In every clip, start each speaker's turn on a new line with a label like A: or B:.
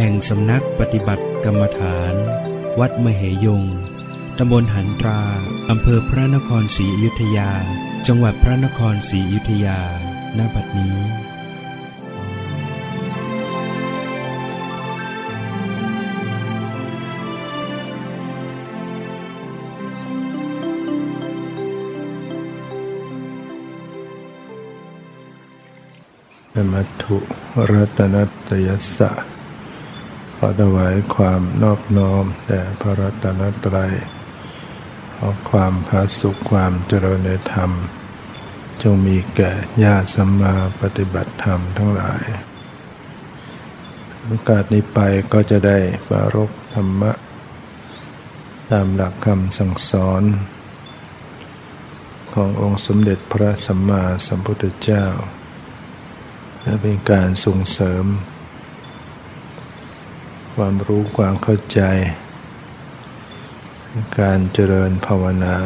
A: แห่งสำนักปฏิบัติกรรมฐาน วัดมเหยง ตำบลหันตรา อำเภอพระนครศรีอยุธยา จังหวัดพระนครศรีอยุธยา ณ บัดนี้
B: มัตถุรัตนัตยสะ ขอถวายความนอบน้อมแด่พระรัตนตรัย ขอความพาสุขความเจริญในธรรม จงมีแก่ญาติสัมมาปฏิบัติธรรมทั้งหลายโอกาสนี้ไปก็จะได้ปรารกธรรมะ ตามหลักคำสั่งสอน ขององค์สมเด็จพระสัมมาสัมพุทธเจ้า และเป็นการส่งเสริม ความรู้ความเข้าใจ การเจริญภาวนา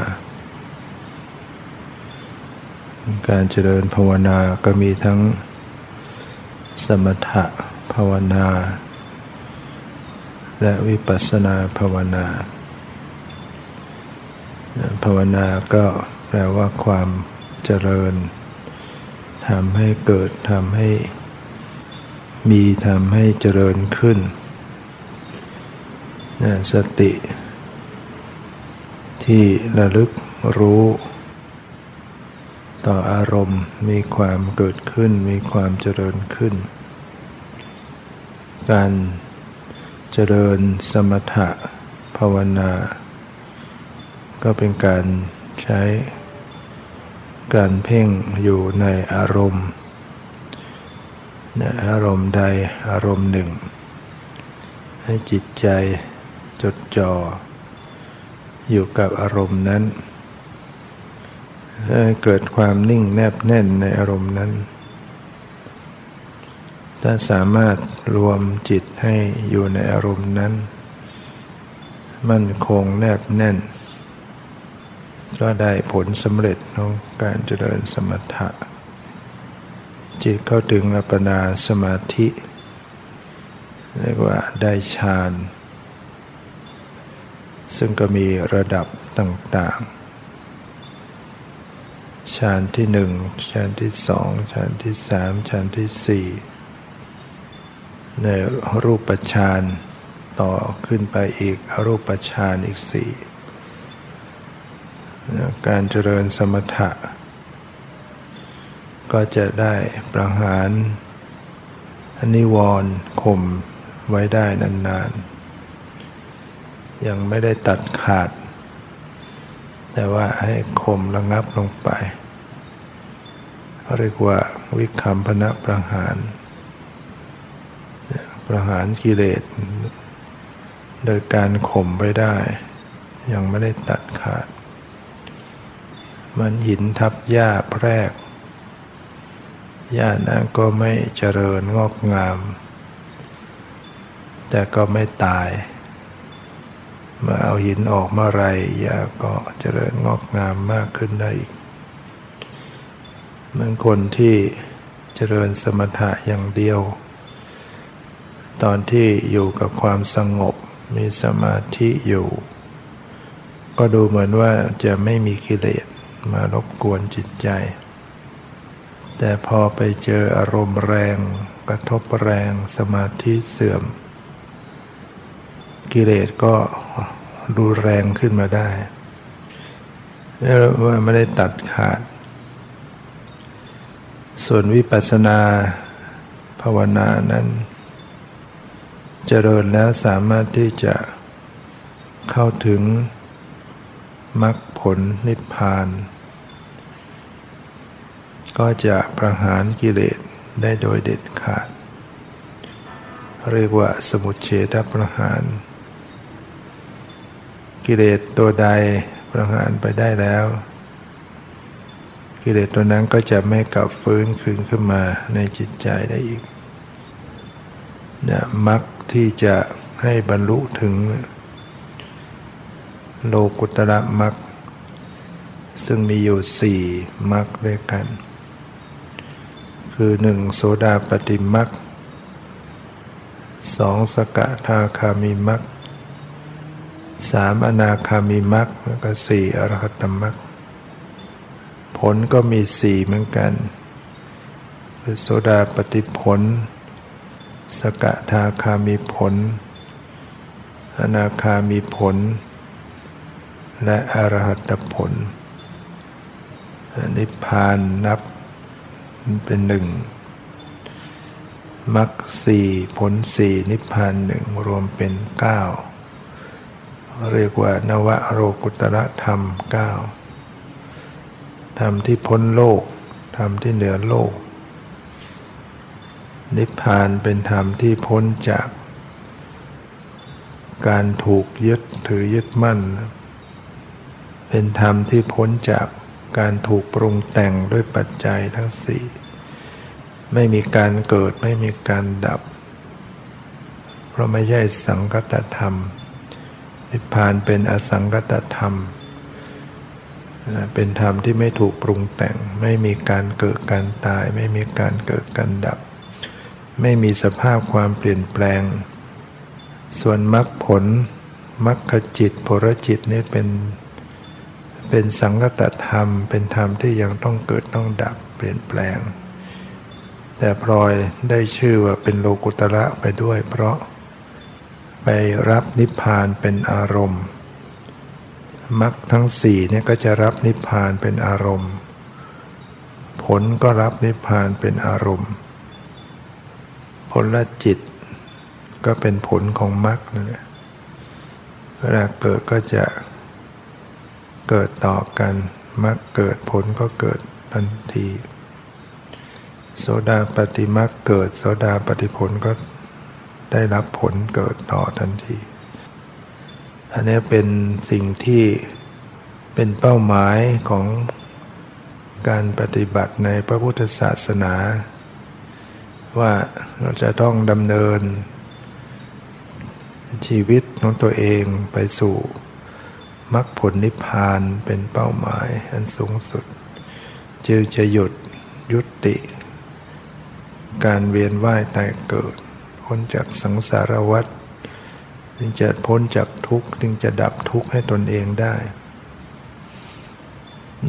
B: การเจริญภาวนาก็มีทั้งสมถะภาวนา และวิปัสสนาภาวนา ภาวนาก็แปลว่าความเจริญทำให้เกิดทำให้มีทำให้เจริญขึ้น สติ ที่ระลึกรู้ ต่ออารมณ์มีความเกิดขึ้นมีความเจริญขึ้น การเจริญสมถะภาวนา ก็เป็นการใช้ การเพ่งอยู่ในอารมณ์อารมณ์ใดอารมณ์หนึ่ง ให้จิตใจ จดจ่ออยู่กับอารมณ์นั้นให้เกิดความนิ่งแนบแน่นในอารมณ์นั้น ถ้าสามารถรวมจิตให้อยู่ในอารมณ์นั้น มั่นคงแนบแน่น ก็ได้ผลสำเร็จของการเจริญสมถะ จิตเข้าถึงอัปปนาสมาธิ เรียกว่าได้ฌาน ซึ่งก็มีระดับต่างๆฌานที่หนึ่งฌานที่สองฌานที่สามฌานที่สี่ในรูปฌานต่อขึ้นไปอีกรูปฌานอีกสี่การเจริญสมถะ ก็จะได้ประหารนิวรณ์ข่มไว้ได้นานๆ ยังไม่ได้ตัดขาด แต่ว่าให้ข่มระงับลงไปเรียกว่าวิคัมพนะประหาร ประหารกิเลส โดยการข่มไว้ได้ ยังไม่ได้ตัดขาด มันหินทับหญ้าแพรกหญ้านั้นก็ไม่เจริญงอกงาม แต่ก็ไม่ตาย เมื่อเอาหินออกเมื่อไรหญ้าก็เจริญงอกงามมากขึ้นได้อีกเหมือนคนที่เจริญสมถะอย่างเดียว ตอนที่อยู่กับความสงบมีสมาธิอยู่ ก็ดูเหมือนว่าจะไม่มีกิเลสมารบกวนจิตใจ แต่พอไปเจออารมณ์แรง กระทบแรงสมาธิเสื่อม กิเลสก็ดูแรงขึ้นมาได้ไม่ว่าไม่ได้ตัดขาด ส่วนวิปัสสนาภาวนานั้น เจริญแล้วสามารถที่จะเข้าถึงมรรคผลนิพพาน ก็จะประหารกิเลสได้โดยเด็ดขาด เรียกว่าสมุทเฉทประหาร กิเลสตัวใดประหารไปได้แล้ว กิเลสตัวนั้นก็จะไม่กลับฟื้นคืนขึ้นมาในจิตใจได้อีกเนี่ยมรรคที่จะให้บรรลุถึง โลกุตระมรรคซึ่งมีอยู่สี่มรรคด้วยกัน คือหนึ่งโสดาปฏิมรรคสองสกทาคามิมัก สามอนาคามิมักแล้วก็สี่อรหัตมักผลก็มีสี่เหมือนกันคือโสดาปฏิผล สกทาคามิผล อนาคามิผล และอรหัตผลนิพพานนับเป็นหนึ่งมรรคสี่ผลสี่นิพพานหนึ่งรวมเป็นเก้า เรียกว่านวโรกุตระธรรมเก้าธรรมที่พ้นโลก ธรรมที่เหนือโลก นิพพานเป็นธรรมที่พ้นจาก การถูกยึดถือยึดมั่น เป็นธรรมที่พ้นจากการถูกปรุงแต่งด้วยปัจจัยทั้งสี่ไม่มีการเกิดไม่มีการดับ เพราะไม่ใช่สังคตธรรม นิพพานเป็นอสังคตธรรม เป็นธรรมที่ไม่ถูกปรุงแต่ง ไม่มีการเกิดการตาย ไม่มีการเกิดการดับ ไม่มีสภาพความเปลี่ยนแปลง ส่วนมรรคผลมรรคจิตผลจิตนี่เป็นเป็นสังคตธรรม เป็นธรรมที่ยังต้องเกิดต้องดับเปลี่ยนแปลง แต่พลอยได้ชื่อว่าเป็นโลกุตระไปด้วย เพราะ ไปรับนิพพานเป็นอารมณ์มรรคทั้งสี่เนี่ยก็จะรับนิพพานเป็นอารมณ์ ผลก็รับนิพพานเป็นอารมณ์ ผลละจิตก็เป็นผลของมรรคนั่นแหละเวลาเกิดก็จะเกิดต่อกันมรรคเกิดผลก็เกิดทันที โสดาปฏิมาเกิด โสดาปฏิผลก็ ได้รับผลเกิดต่อทันที อันนี้เป็นสิ่งที่เป็นเป้าหมายของการปฏิบัติในพระพุทธศาสนา ว่าเราจะต้องดำเนิน ชีวิตของตัวเองไปสู่มรรคผลนิพพานเป็นเป้าหมายอันสูงสุด จึงจะหยุดยุติ การเวียนว่ายตายเกิด พ้นจากสังสารวัฏจึงจะพ้นจากทุกข์จึงจะดับทุกข์ให้ตนเองได้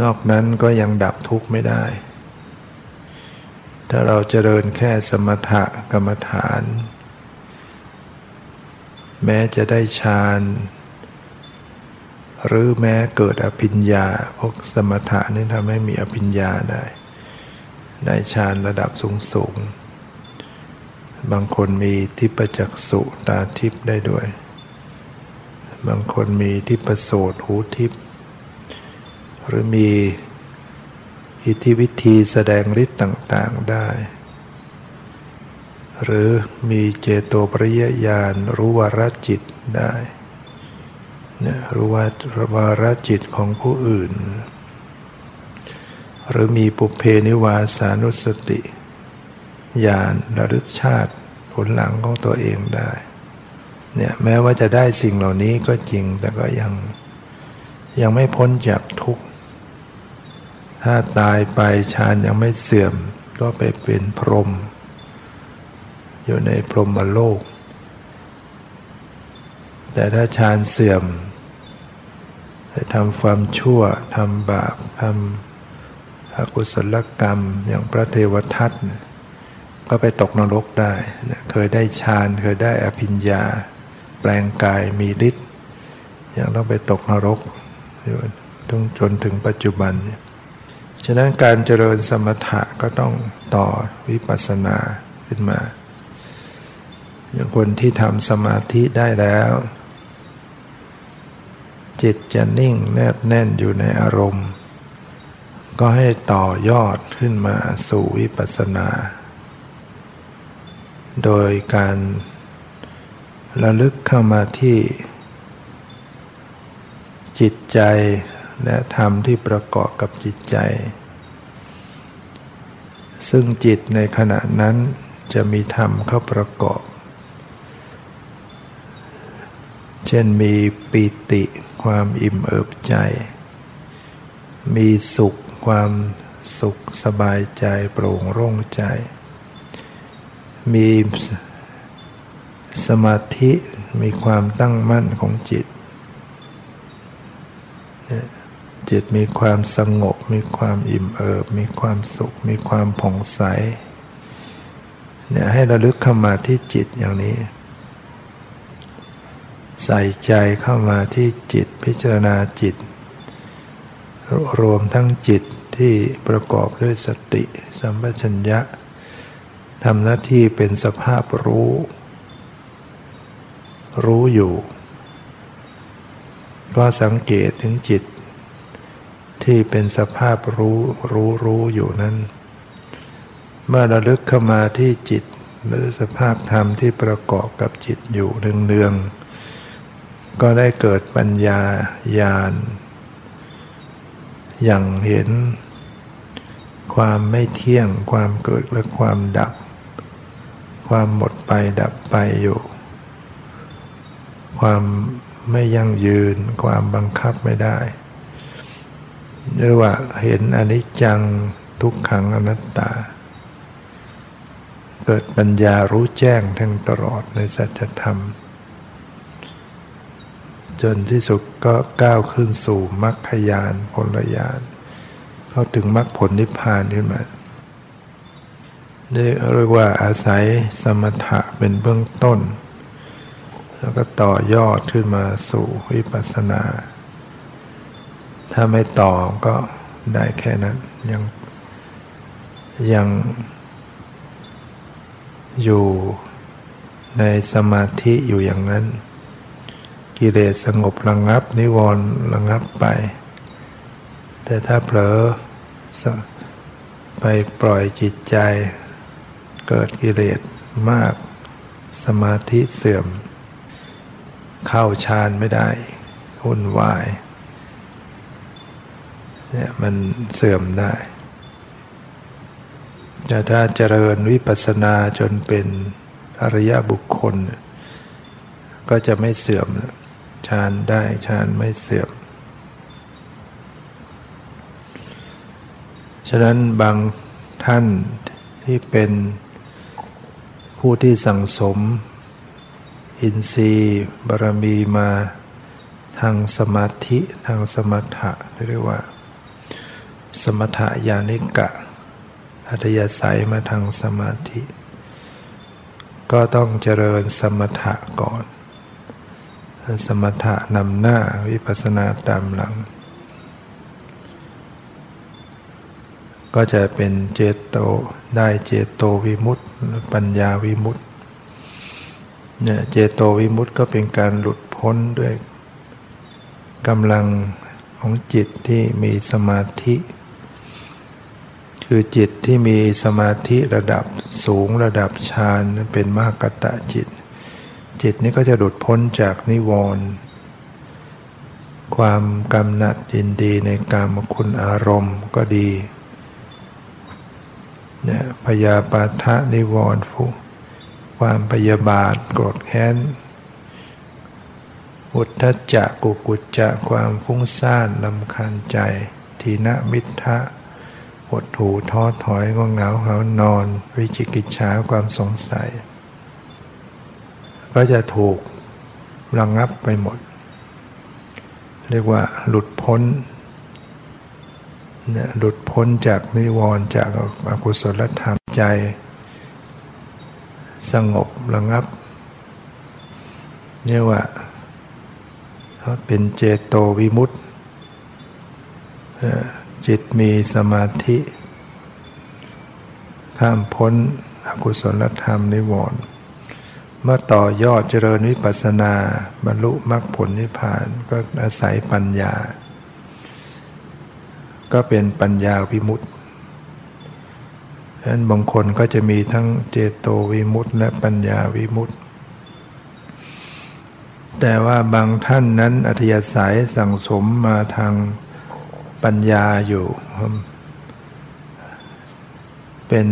B: นอกนั้นก็ยังดับทุกข์ไม่ได้ ถ้าเราจเจริญแค่สมถะกรรมฐาน แม้จะได้ฌานหรือแม้เกิดอภิญญา พวกสมถะนี่ทำให้มีอภิญญาได้ ได้ฌานระดับสูงสูง บางคนมีทิพจักสุตาทิพได้ด้วย บางคนมีทิพโสตหูทิพหรือมีอิทธิวิธีแสดงฤทธิ์ต่าง ๆได้ หรือมีเจโตปริยญาณรู้วารจิตได้เนี่ยรู้ว่าวารจิตของผู้อื่น หรือมีปุเพนิวาสานุสติ ญาณระลึกชาติผลหลังของตัวเองได้เนี่ยแม้ว่าจะได้สิ่งเหล่านี้ก็จริงแต่ก็ยังยังไม่พ้นจากทุกข์ ถ้าตายไปฌานยังไม่เสื่อม ก็ไปเป็นพรหมอยู่ในพรหมโลก แต่ถ้าฌานเสื่อมทำความชั่วทำบาปทำอกุศลกรรมอย่างพระเทวทัต ก็ไปตกนรกได้เคยได้ฌานเคยได้อภิญญา แปลงกายมีฤทธิ์ยังต้องไปตกนรกต้องจนถึงปัจจุบัน ฉะนั้นการเจริญสมถะก็ต้องต่อวิปัสสนาขึ้นมา อย่างคนที่ทำสมาธิได้แล้ว จิตจะนิ่งแนบแน่นอยู่ในอารมณ์ ก็ให้ต่อยอดขึ้นมาสู่วิปัสสนา โดยการระลึกเข้ามาที่ จิตใจและธรรมที่ประกอบกับจิตใจ ซึ่งจิตในขณะนั้นจะมีธรรมเข้าประกอบ เช่นมีปีติความอิ่มเอิบใจ มีสุขความสุขสบายใจโปร่งโล่งใจ มีสมาธิมีความตั้งมั่นของจิต จิตมีความสงบ มีความอิ่มเอิบ มีความสุข มีความผ่องใสเนี่ยให้ระลึกเข้ามาที่จิตอย่างนี้ ใส่ใจเข้ามาที่จิตพิจารณาจิต รวมทั้งจิตที่ประกอบด้วยสติ สัมปชัญญะ ทำหน้าที่เป็นสภาพรู้ รู้อยู่ ก็สังเกตถึงจิต ที่เป็นสภาพรู้รู้รู้อยู่นั้น เมื่อระลึกเข้ามาที่จิตหรือสภาพธรรมที่ประกอบกับจิตอยู่เนืองๆก็ได้เกิดปัญญาญาณอย่างเห็นความไม่เที่ยงความเกิดและความดับ ความหมดไปดับไปอยู่ ความไม่ยั่งยืน ความบังคับไม่ได้เรียกว่าเห็นอนิจจังทุกขังอนัตตา เกิดปัญญารู้แจ้งทั้งตลอดในสัจธรรม จนที่สุดก็ก้าวขึ้นสู่มรรคยานผลยานเข้าถึงมรรคผลนิพพานขึ้นมา นี่เรียกว่าอาศัยสมถะเป็นเบื้องต้น แล้วก็ต่อยอดขึ้นมาสู่วิปัสสนา ถ้าไม่ต่อก็ได้แค่นั้น ยังยังอยู่ในสมาธิอยู่อย่างนั้น กิเลสสงบระงงับ นิวรณ์ระงงับไป แต่ถ้าเผลอไปปล่อยจิตใจ เกิดกิเลสมาก สมาธิเสื่อม เข้าฌานไม่ได้หุ่นวายเนี่ยมันเสื่อมได้แต่ถ้าเจริญวิปัสสนาจนเป็นอริยบุคคล ก็จะไม่เสื่อมฌานได้ฌานไม่เสื่อม ฉะนั้นบางท่านที่เป็น ผู้ที่สั่งสม อินทรีย์บารมีมาทางสมาธิทางสมถะเรียกว่า สมถะญาณิกะ อัธยาศัยมาทางสมาธิ ก็ต้องเจริญสมถะก่อน สมถะนำหน้าวิปัสสนาตามหลัง ก็จะเป็นเจโตได้เจโตวิมุตติ ปัญญาวิมุตติเนี่ยเจโตวิมุตติก็เป็นการหลุดพ้นด้วยกำลังของจิตที่มีสมาธิ คือจิตที่มีสมาธิระดับสูงระดับฌานเป็นมากตะจิต จิตนี้ก็จะหลุดพ้นจากนิวรณ์ความกำหนัดยินดีในกามคุณอารมณ์ก็ดี เนี่ยพยาปาทะนิวรณ์ฟุความพยาบาทโกรธแค้นอุทธจักกุกุจจะความฟุ้งซ่านลำคาญใจ ทีนมิทะหดหูท้อถอยก็เหงาเหานอน วิจิกิจฉาความสงสัย ก็จะถูกระงงับไปหมด เรียกว่าหลุดพ้น หลุดพ้นจากนิวรณ์จากอกุศลธรรมใจ สงบระงับเนี่ยว่าเป็นเจโตวิมุตติจิตมีสมาธิข้ามพ้นอกุศลธรรมนิวรณ์เมื่อต่อยอดเจริญวิปัสสนา บรรลุมรรคผลนิพพานก็อาศัยปัญญา ก็เป็นปัญญาวิมุตติฉะนั้นบางคนก็จะมีทั้งเจโตวิมุตติและปัญญาวิมุตติแต่ว่าบางท่านนั้นอัธยาศัยสั่งสมมาทางปัญญาอยู่ เป็น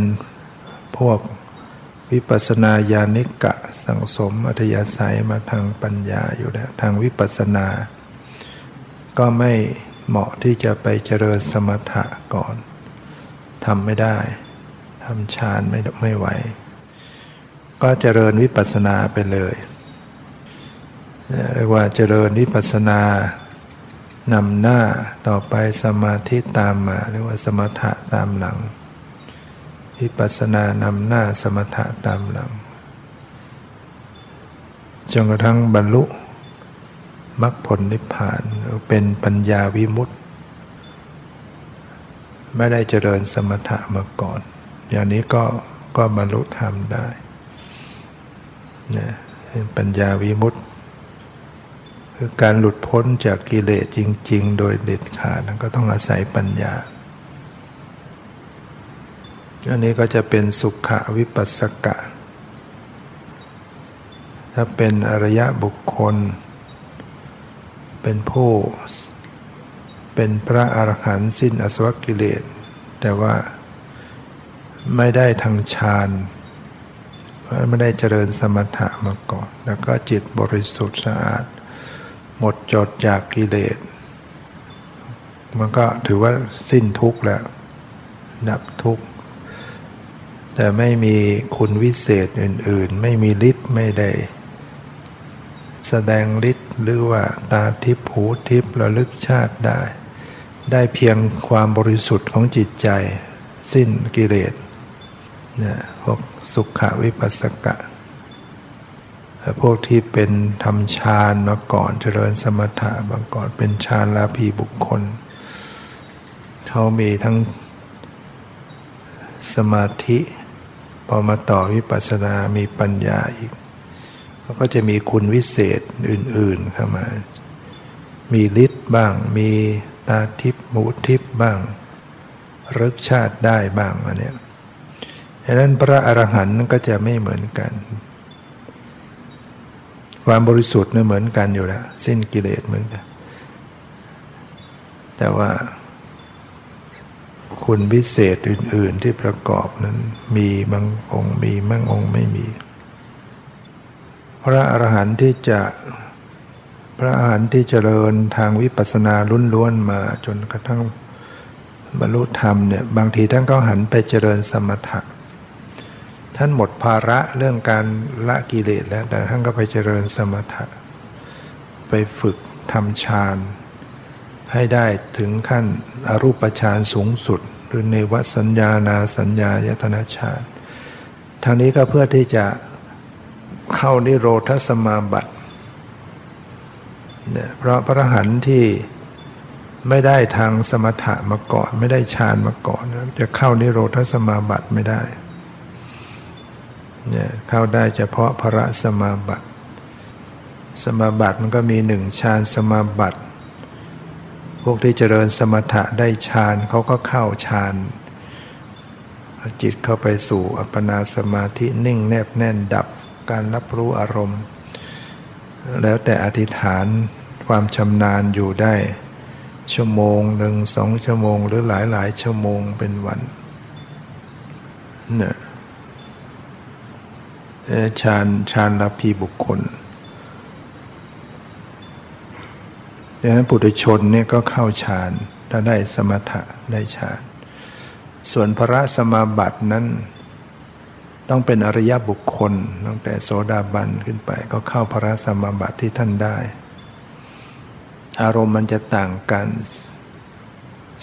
B: พวกวิปัสนาญาณิกะสังสมอัธยาศัยมาทางปัญญาอยู่แล้วทางวิปัสนา ก็ไม่ เหมาะที่จะไปเจริญสมถะก่อนทำไม่ได้ทำฌานไม่ไม่ไหว ก็เจริญวิปัสสนาไปเลยเรียกว่าเจริญวิปัสสนานำหน้าต่อไปสมาธิตามมาเรียกว่าสมถะตามหลังวิปัสสนานำหน้าสมถะตามหลังจนกระทั่งบรรลุ มรรคผลนิพพานเป็นปัญญาวิมุตติ ไม่ได้เจริญสมถะมาก่อน อย่างนี้ก็ก็บรรลุธรรมได้นะเป็นปัญญาวิมุตติคือการหลุดพ้นจากกิเลสจริง ๆ โดยเด็ดขาดนั้นก็ต้องอาศัยปัญญาอันนี้ก็จะเป็นสุขวิปัสสกะ ถ้าเป็นอริยะบุคคล เป็นผู้ เป็นพระอรหันต์สิ้นอสวกิเลส แต่ว่าไม่ได้ทางฌานไม่ได้เจริญสมถะมาก่อน แล้วก็จิตบริสุทธิ์สะอาด หมดจดจากกิเลส มันก็ถือว่าสิ้นทุกข์แล้ว ดับทุกข์ แต่ไม่มีคุณวิเศษอื่น ๆ ไม่มีฤทธิ์ไม่ได้ แสดงฤทธิ หรือว่าตาทิพหูทิพระลึกชาติได้ ได้เพียงความบริสุทธิ์ของจิตใจ สิ้นกิเลสนะพวกสุขวิปัสสกะ พวกที่เป็นทำฌานมาก่อนเจริญสมถะมาก่อนเป็นฌานลาภีบุคคลเขามีทั้งสมาธิ พอมาต่อวิปัสสนา มีปัญญาอีก เขาก็จะมีคุณวิเศษอื่น ๆเข้ามา มีฤทธิ์บ้าง มีตาทิพย์มูทิพย์บ้างรึกชาติได้บ้างอันนี้ดังนั้นพระอรหันต์ก็จะไม่เหมือนกัน ความบริสุทธิ์เนี่ยเหมือนกันอยู่แล้วสิ้นกิเลสเหมือนกัน แต่ว่า คุณพิเศษอื่น ๆที่ประกอบนั้น มีบางองค์มีบางองค์ไม่มี พระอรหันต์ที่จะพระอรหันต์ที่เจริญทางวิปัสสนาลุ้นล้วนมาจนกระทั่งบรรลุธรรมเนี่ยบางทีท่านก็หันไปเจริญสมถะท่านหมดภาระเรื่องการละกิเลสแล้วแต่ท่านก็ไปเจริญสมถะ ไปฝึกทำฌานให้ได้ถึงขั้นอรูปฌานสูงสุด หรือในวัสัญญานาสัญญายตนาฌานทางนี้ก็เพื่อที่จะ เข้านิโรธสมาบัติเนี่ยเพราะพระหันที่ไม่ได้ทางสมถะมาก่อน ไม่ได้ฌานมาก่อนจะเข้านิโรธสมาบัติไม่ได้เนี่ยเข้าได้เฉพาะพระสมาบัติ สมาบัติมันก็มีหนึ่งฌานสมาบัติ พวกที่เจริญสมถะได้ฌานเขาก็เข้าฌานจิตเข้าไปสู่อัปปนาสมาธินิ่งแนบแน่นดับ การรับรู้อารมณ์ แล้วแต่อธิษฐานความชำนาญอยู่ได้ ชั่วโมงหนึ่งสองชั่วโมง หรือหลายหลายชั่วโมงเป็นวันเนี่ยฌานฌานรับพีบุคคลดังนั้นปุถุชนเนี่ยก็เข้าฌานถ้าได้สมถะได้ฌาน ส่วนพระสมาบัตินั้น ต้องเป็นอริยบุคคลตั้งแต่โสดาบันขึ้นไปก็เข้าพระสมาบัติที่ท่านได้ อารมณ์มันจะต่างกัน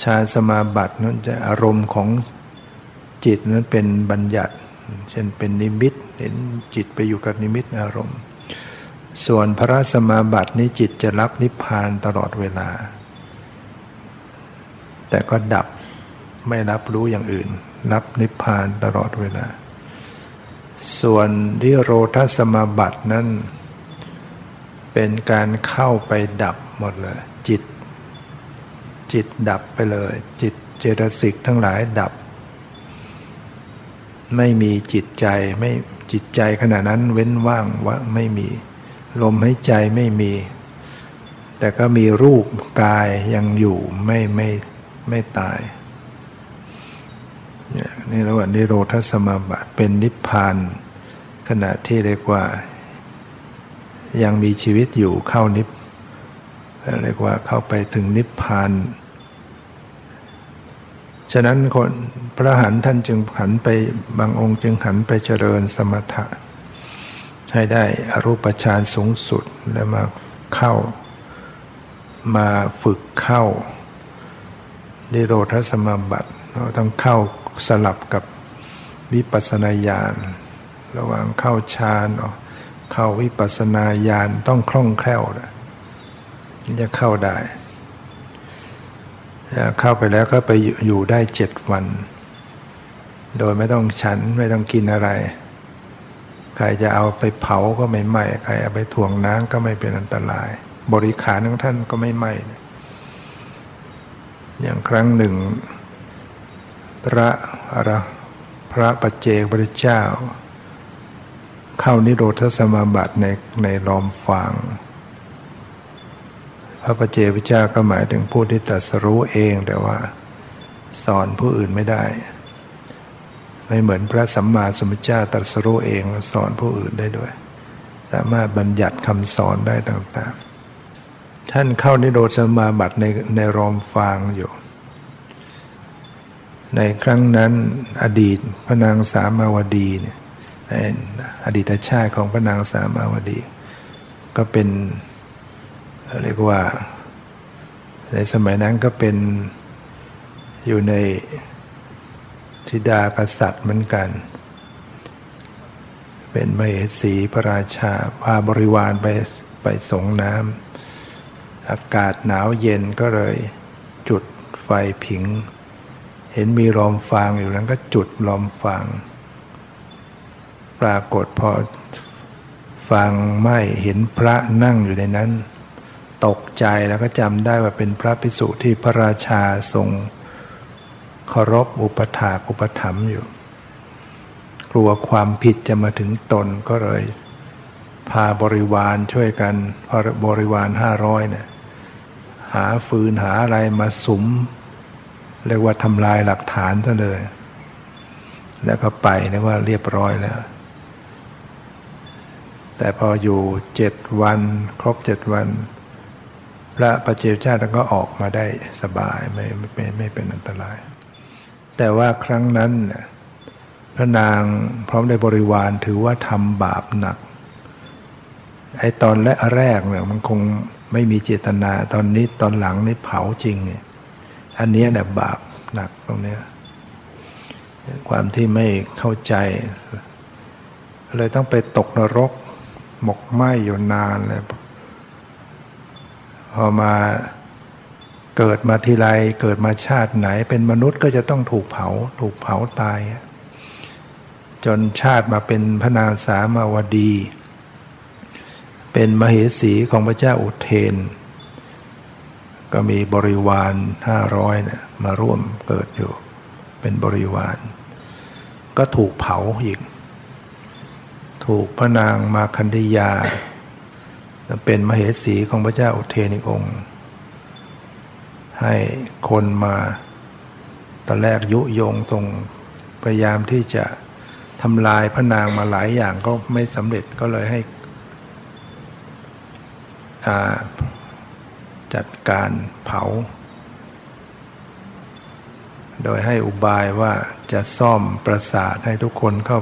B: ฌานสมาบัตินั้นจะอารมณ์ของจิตนั้นเป็นบัญญัติ เช่นเป็นนิมิตเห็นจิตไปอยู่กับนิมิตอารมณ์ ส่วนพระสมาบัตินี้จิตจะรับนิพพานตลอดเวลา แต่ก็ดับไม่รับรู้อย่างอื่น รับนิพพานตลอดเวลา ส่วนที่โรทัสมาบัตินั้น เป็นการเข้าไปดับหมดเลย จิต จิตดับไปเลย จิตเจตสิกทั้งหลายดับ ไม่มีจิตใจไม่จิตใจขณะนั้นเว้นว่างว่าไม่มี ลมหายใจไม่มี แต่ก็มีรูปกายยังอยู่ไม่ไม่ไม่ตาย นี่ระหว่างนิโรธสมาบัติเป็นนิพพานขณะที่เรียกว่า ยังมีชีวิตอยู่เข้านิพเรียกว่าเข้าไปถึงนิพพานฉะนั้นคนพระหันท่านจึงหันไปบางองค์จึงหันไปเจริญสมถะ ให้ได้อรูปฌานสูงสุดแล้วมาเข้า มาฝึกเข้านิโรธสมาบัติเราต้องเข้า สลับกับวิปัสนาญาณระหว่างเข้าฌานเข้าวิปัสนาญาณต้องคล่องแคล่วนะจะเข้าได้ เข้าไปแล้วก็ไปอยู่ได้เจ็ดวัน โดยไม่ต้องฉันไม่ต้องกินอะไร ใครจะเอาไปเผาก็ไม่ไหม้ใครเอาไปถ่วงน้ำก็ไม่เป็นอันตราย บริขารของท่านก็ไม่ไหม้อย่างครั้งหนึ่ง ระอะไรพระปัจเจกพระเจ้า เข้านิโรธสมาบัติในในลอมฟาง พระปเจพระเจ้าก็หมายถึงผู้ที่ตรัสรู้เองแต่ว่า สอนผู้อื่นไม่ได้ ไม่เหมือนพระสัมมาสัมพุทธเจ้าตรัสรู้เองสอนผู้อื่นได้ด้วย สามารถบัญญัติคำสอนได้ต่างๆ ท่านเข้านิโรธสมาบัติในในรอมฟางอยู่ ในครั้งนั้นอดีตพระนางสามาวดีเนี่ยอดีตชาติของพระนางสามาวดี ก็เป็นเรียกว่า ในสมัยนั้นก็เป็นอยู่ในธิดากษัตริย์เหมือนกัน เป็นมเหสีพระราชาพาบริวารไปไปสงน้ำอากาศหนาวเย็นก็เลยจุดไฟผิง เห็นมีลมฟางอยู่นั้นก็จุดลมฟาง ปรากฏพอฟางไหมเห็นพระนั่งอยู่ในนั้น ตกใจแล้วก็จำได้ว่าเป็นพระภิกษุที่พระราชาทรงเคารพอุปถากอุปถัมภ์อยู่ กลัวความผิดจะมาถึงตนก็เลย พาบริวารช่วยกันพบริวารห้าร้อยเนี่ยหาฟืนหาอะไรมาสุม เรียกว่าทำลายหลักฐานซะเลย แล้วก็ไปเรียกว่าเรียบร้อยแล้ว แต่พออยู่เจ็ดวัน ครบเจ็ดวัน พระประเจชาติก็ออกมาได้สบายไม่ไม่ไม่เป็นอันตราย แต่ว่าครั้งนั้นพระนางพร้อมได้บริวารถือว่าทำบาปหนักไอ้ตอนแรกแรกเนี่ยมันคงไม่มีเจตนาตอนนี้ตอนหลังนี่เผาจริงเนี่ย อันนี้เนี่ยบาปหนักตรงนี้ความที่ไม่เข้าใจ เลยต้องไปตกนรก หมกไหมอยู่นานเลยพอมาเกิดมาทีไรเกิดมาชาติไหน เป็นมนุษย์ก็จะต้องถูกเผา ถูกเผาตาย จนชาติมาเป็นพระนางสามาวดี เป็นมเหสีของพระเจ้าอุเทน ก็มีบริวารห้าร้อยเนี่ยมาร่วมเกิดอยู่ เป็นบริวาร ก็ถูกเผาอีก ถูกพระนางมาคันธยา เป็นมเหสีของพระเจ้าอุเทนิองค์ ให้คนมาตอนแรกยุยงตรงพยายามที่จะทำลายพระนางมาหลายอย่างก็ไม่สำเร็จก็เลยให้ จัดการเผา โดยให้อุบายว่าจะซ่อมประสาทให้ทุกคนเข้า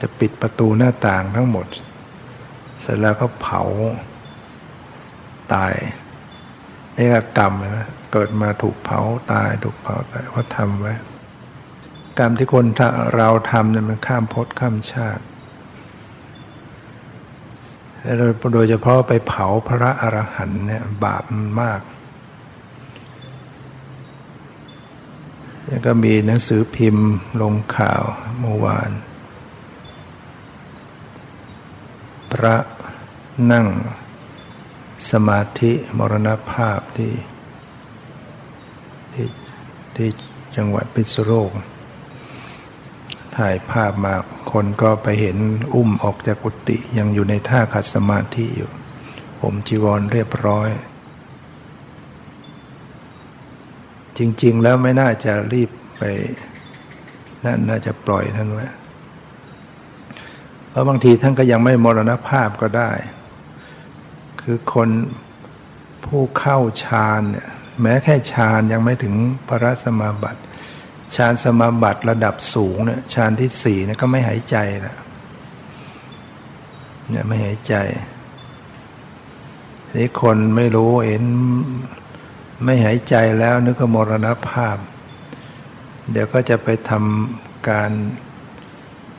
B: จะปิดประตูหน้าต่างทั้งหมด เสร็จแล้วก็เผาตาย นี่ก็กรรมนะเกิดมาถูกเผาตายถูกเผาตายเพราะทำไว้ กรรมที่คนเราทำเนี่ยมันข้ามพศข้ามชาติ โดยเฉพาะไปเผาพระอรหันต์เนี่ยบาปมันมากแล้วก็มีหนังสือพิมพ์ลงข่าวเมื่อวาน พระนั่งสมาธิมรณภาพที่ที่ที่จังหวัดพิษณุโลก ถ่ายภาพมาคนก็ไปเห็นอุ้มออกจากกุฏิยังอยู่ในท่าขัดสมาธิอยู่ ผมจีวรเรียบร้อย จริง ๆ แล้วไม่น่าจะรีบไปนั่นน่าจะปล่อยท่านไว้เพราะบางทีท่านก็ยังไม่มรณภาพก็ได้ คือคนผู้เข้าฌานเนี่ยแม้แค่ฌานยังไม่ถึงพระสมาบัติ ฌานสมาบัติระดับสูงเนี่ยฌานที่สี่เนี่ยก็ไม่หายใจนะเนี่ยไม่หายใจนี่คนไม่รู้เห็นไม่หายใจแล้วนึกว่ามรณภาพ เดี๋ยวก็จะไปทำการ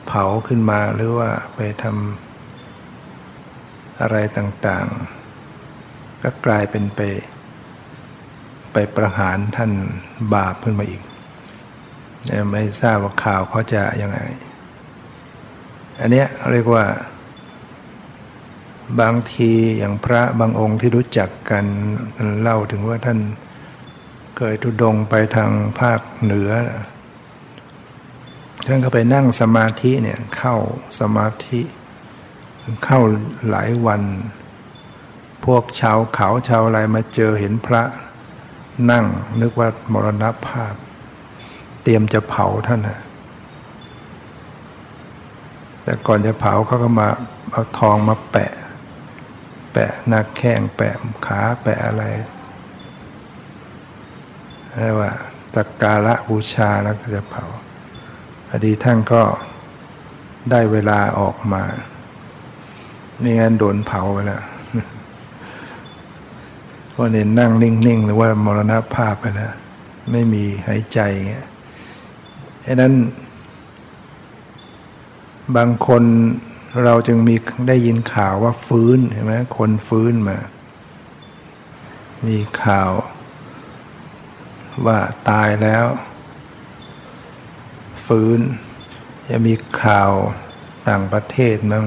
B: เผาขึ้นมาหรือว่าไปทำอะไรต่างๆ ก็กลายเป็นไป ไปประหารท่านบาปขึ้นมาอีก ไม่ทราบว่าข่าวเขาจะยังไง อันเนี้ยเรียกว่า บางทีอย่างพระบางองค์ที่รู้จักกันเล่าถึงว่าท่านเคยทุดงไปทางภาคเหนือ ท่านก็ไปนั่งสมาธิเนี่ยเข้าสมาธิ เข้าหลายวัน พวกชาวเขาชาวอะไรมาเจอเห็นพระนั่งนึกว่ามรณภาพ เตรียมจะเผาท่านนะแต่ก่อนจะเผาเขาก็มาเอาทองมาแปะ แปะหน้าแข้งแปะขาแปะอะไรเรียกว่าสักการะบูชาแล้วก็จะเผาพอดีท่านก็ได้เวลาออกมาไม่งั้นโดนเผาไปแล้วเพราะเนี่ยนั่งนิ่งๆ หรือว่ามรณภาพไปแล้วไม่มีหายใจเงี้ย ฉะนั้น บางคนเราจึงมีได้ยินข่าวว่าฟื้นเห็นไหมคนฟื้นมา มีข่าวว่าตายแล้ว ฟื้น จะมีข่าวต่างประเทศมั้ง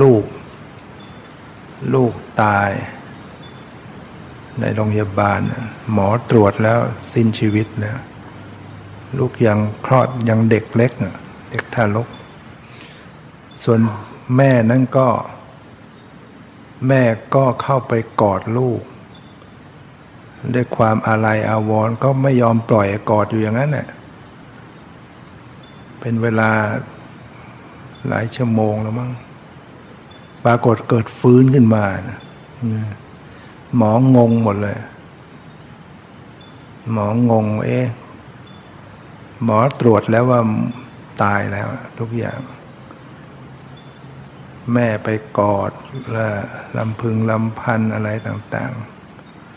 B: ลูก ลูกตาย ในโรงพยาบาล หมอตรวจแล้วสิ้นชีวิตแล้ว ลูกยังคลอดยังเด็กเล็ก เด็กทารก ส่วนแม่นั่นก็ แม่ก็เข้าไปกอดลูก ด้วยความอาลัยอาวรณ์ก็ไม่ยอมปล่อยกอดอยู่อย่างนั้นแหละเป็นเวลาหลายชั่วโมงแล้วมั้งปรากฏเกิดฟื้นขึ้นมาหมองงหมดเลย หมองง เอ๊ะ หมอตรวจแล้วว่าตายแล้วทุกอย่าง แม่ไปกอดและลำพึงลำพันอะไรต่าง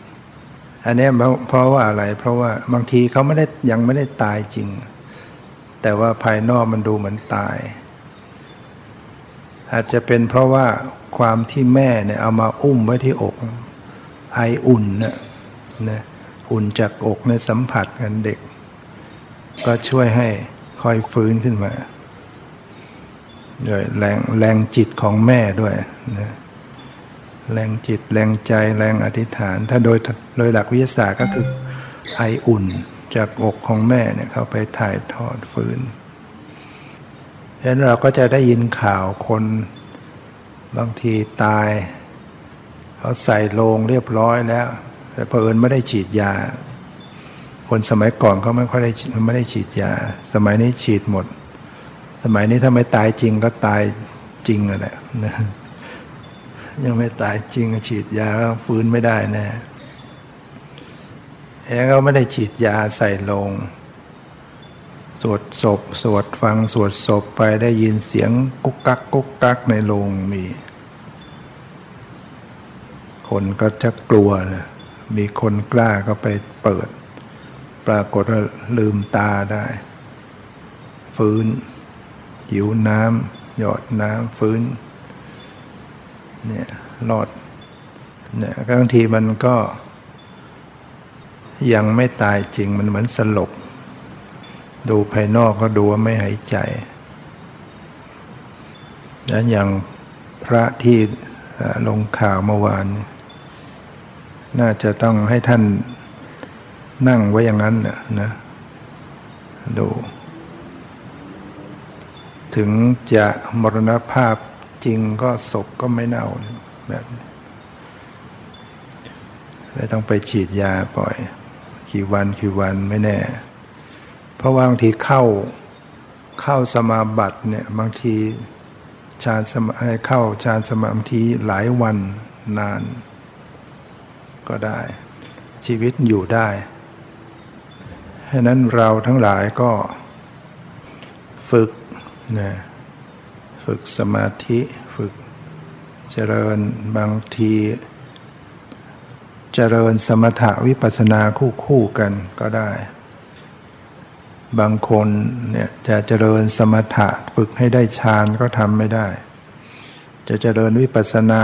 B: ๆ อันนี้เพราะว่าอะไร เพราะว่าบางทีเขาไม่ได้ยังไม่ได้ตายจริง แต่ว่าภายนอกมันดูเหมือนตาย อาจจะเป็นเพราะว่าความที่แม่เนี่ยเอามาอุ้มไว้ที่อก ไออุ่นนะนะอุ่นจากอกในสัมผัสกันเด็ก ก็ช่วยให้ค่อยฟื้นขึ้นมาโดยแรงแรงจิตของแม่ด้วยนะแรงจิตแรงใจแรงอธิษฐาน ถ้าโดยโดยหลักวิทยาศาสตร์ก็คือไออุ่นจากอกของแม่เนี่ยเข้าไปถ่ายทอดฟื้นฉะนั้นเราก็จะได้ยินข่าวคนบางทีตาย เขาใส่โลงเรียบร้อยแล้ว แต่เผอิญไม่ได้ฉีดยา คนสมัยก่อนเขาไม่ค่อยได้ไม่ได้ฉีดยา สมัยนี้ฉีดหมด สมัยนี้ถ้าไม่ตายจริงก็ตายจริงแหละนะยังไม่ตายจริงฉีดยากฟื้นไม่ได้นะแอ้เขาไม่ได้ฉีดยาใส่ลง สวดศพ สวดฟังสวดศพไปได้ยินเสียงกุ๊กกักกุ๊กกักในโรงมี คนก็จะกลัวนะมีคนกล้าก็ไปเปิด ปรากฏว่าลืมตาได้ ฟื้น หิวน้ำหยอดน้ำฟื้นเนี่ยรอดเนี่ยบางทีมันก็ยังไม่ตายจริงมันเหมือนสลบ ดูภายนอกก็ดูว่าไม่หายใจนั้นอย่างพระที่ลงข่าวเมื่อวาน น่าจะต้องให้ท่าน นั่งไว้อย่างนั้นนะนะดู ถึงจะมรณภาพจริงก็ศพก็ไม่เน่าแบบเลยต้องไปฉีดยาปล่อย กี่วันกี่วันไม่แน่ เพราะว่าบางทีเข้าเข้าสมาบัติเนี่ยบางทีฌานสมาให้เข้าฌานสมาธิหลายวันนานก็ได้ ชีวิตอยู่ได้ ฉะนั้นเราทั้งหลายก็ฝึกนะฝึกสมาธิฝึกเจริญบางที เจริญสมถะวิปัสนาคู่คู่กันก็ได้ บางคนเนี่ยจะเจริญสมถะฝึกให้ได้ฌานก็ทำไม่ได้ จะเจริญวิปัสนา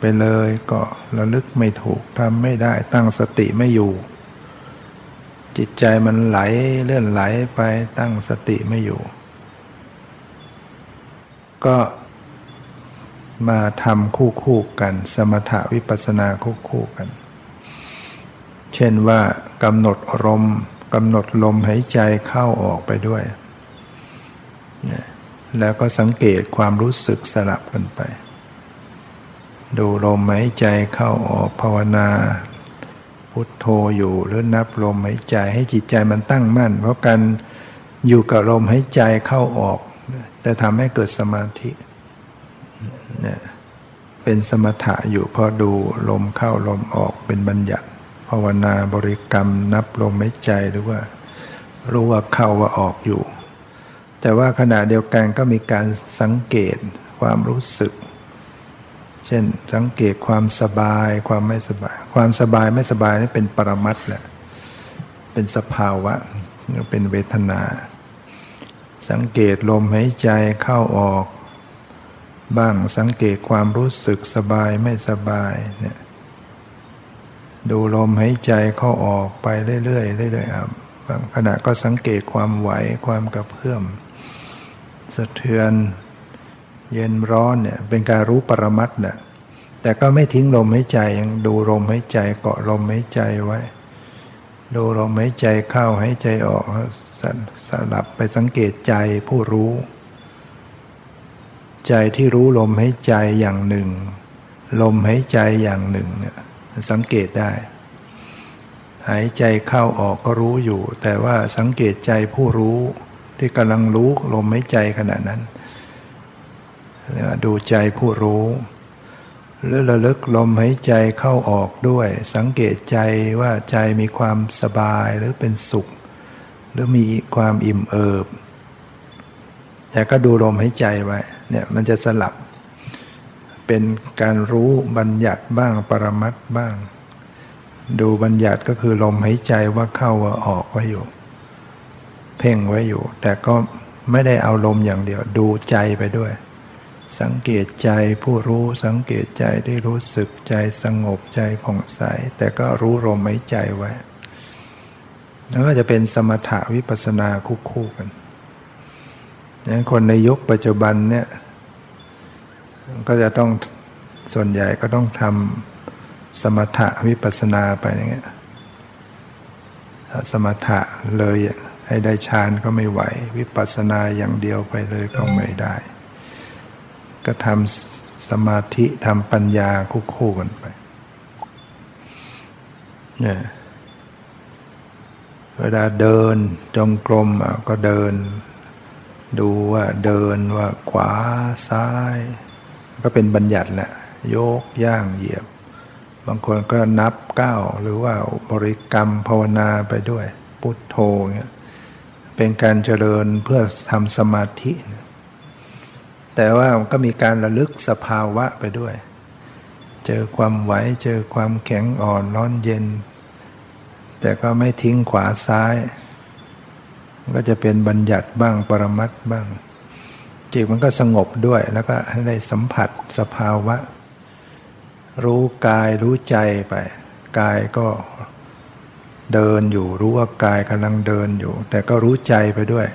B: ไปเลยก็ระลึกไม่ถูกทำไม่ได้ตั้งสติไม่อยู่ จิตใจมันไหลเลื่อนไหลไปตั้งสติไม่อยู่ ก็มาทำคู่คู่กัน สมถวิปัสนาคู่คู่กัน เช่นว่ากำหนดลมกำหนดลมหายใจเข้าออกไปด้วย แล้วก็สังเกตความรู้สึกสลับกันไป ดูลมหายใจเข้าออกภาวนา พุทโธอยู่หรือนับลมหายใจให้จิตใจมันตั้งมั่น เพราะการอยู่กับลมหายใจเข้าออกแต่ทำให้เกิดสมาธิเนี่ยเป็นสมถะอยู่พอดูลมเข้าลมออกเป็นบัญญัติภาวนาบริกรรมนับลมหายใจหรือว่า รู้ว่าเข้าว่าออกอยู่ แต่ว่าขณะเดียวกันก็มีการสังเกตความรู้สึก ช่น สังเกตความสบายความไม่สบาย ความสบายไม่สบายนี่เป็นปรมัตแหละเป็นสภาวะเป็นเวทนา สังเกตลมหายใจเข้าออก บ้างสังเกตความรู้สึกสบายไม่สบายเนี่ยดูลมหายใจเข้าออกไปเรื่อยๆเรื่อยๆครับบางขณะก็สังเกตความไหวความกระเพื่อม สะเทือน เย็นร้อนเนี่ยเป็นการรู้ปรมัตเนี่ยแต่ก็ไม่ทิ้งลมหายใจยังดูลมหายใจเกาะลมหายใจไว้ ดูลมหายใจเข้าหายใจออกสลับไปสังเกตใจผู้รู้ ใจที่รู้ลมหายใจอย่างหนึ่ง ลมหายใจอย่างหนึ่งเนี่ยสังเกตได้ หายใจเข้าออกก็รู้อยู่ แต่ว่าสังเกตใจผู้รู้ที่กำลังรู้ลมหายใจขณะนั้น ดูใจผู้รู้หรือระลึกลมหายใจเข้าออกด้วย สังเกตใจว่าใจมีความสบายหรือเป็นสุข หรือมีความอิ่มเอิบ แต่ก็ดูลมหายใจไว้เนี่ยมันจะสลับ เป็นการรู้บัญญัติบ้างปรมัตบ้าง ดูบัญญัติก็คือลมหายใจว่าเข้าว่าออกไว้อยู่ เพ่งไว้อยู่ แต่ก็ไม่ได้เอาลมอย่างเดียว ดูใจไปด้วย สังเกตใจผู้รู้สังเกตใจที่รู้สึกใจสงบใจผ่องใส แต่ก็รู้ลมหายใจไว้แล้วก็จะเป็นสมถะวิปัสนาคู่คู่กันนั้นคนในยุคปัจจุบันเนี่ยก็จะต้องส่วนใหญ่ก็ต้องทำสมถะวิปัสนาไปอย่างเงี้ยสมถะเลยให้ได้ฌานก็ไม่ไหว วิปัสนาอย่างเดียวไปเลยก็ไม่ได้ ก็ทำสมาธิทำปัญญาคู่คู่กันไปเนี่ยเวลาเดินจงกรมก็เดิน ดูว่าเดินว่าขวาซ้าย ก็เป็นบัญญัติแหละโยกย่างเหยียบ บางคนก็นับก้าวหรือว่าบริกรรมภาวนาไปด้วย พุทโธเงี้ยเป็นการเจริญเพื่อทำสมาธินะ แต่ว่ามันก็มีการระลึกสภาวะไปด้วย เจอความไหว เจอความแข็งอ่อนร้อนเย็น แต่ก็ไม่ทิ้งขวาซ้าย ก็จะเป็นบัญญัติบ้างปรมัตบ้าง จิตมันก็สงบด้วยแล้วก็ได้สัมผัสสภาวะ รู้กายรู้ใจไป กายก็เดินอยู่รู้ว่ากายกำลังเดินอยู่ แต่ก็รู้ใจไปด้วย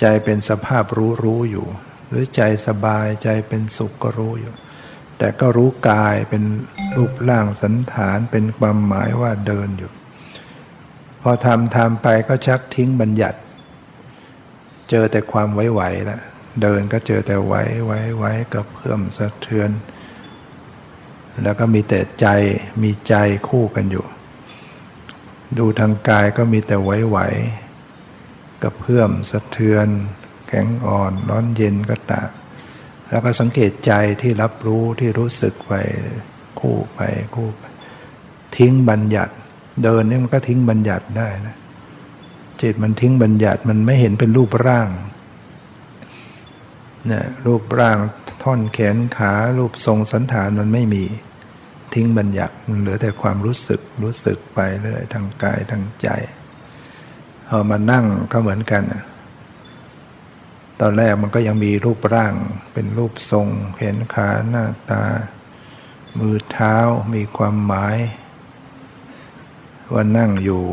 B: ใจเป็นสภาพรู้รู้อยู่ หรือใจสบายใจเป็นสุขก็รู้อยู่ แต่ก็รู้กายเป็นรูปร่างสันฐานเป็นความหมายว่าเดินอยู่ พอทำทำไปก็ชักทิ้งบัญญัติ เจอแต่ความไหวๆแล้วเดินก็เจอแต่ไหวไหวไหวกับเพิ่มสะเทือน แล้วก็มีแต่ใจมีใจคู่กันอยู่ ดูทางกายก็มีแต่ไหวไหวกับเพื่อมสะเทือน แข็งอ่อนร้อนเย็นก็ตากแล้วก็สังเกตใจที่รับรู้ที่รู้สึกไปคู่ไปคู่ไปทิ้งบัญญัติ เดินนี่มันก็ทิ้งบัญญัติได้นะจิตมันทิ้งบัญญัติมันไม่เห็นเป็นรูปร่างเนี่ยรูปร่างท่อนแขนขารูปทรงสันฐานมันไม่มีทิ้งบัญญัติมันเหลือแต่ความรู้สึกรู้สึกไปเลยทางกายทางใจพอมานั่งก็เหมือนกัน ตอนแรกมันก็ยังมีรูปร่างเป็นรูปทรงแขนขาหน้าตา มือเท้ามีความหมาย ว่านั่งอยู่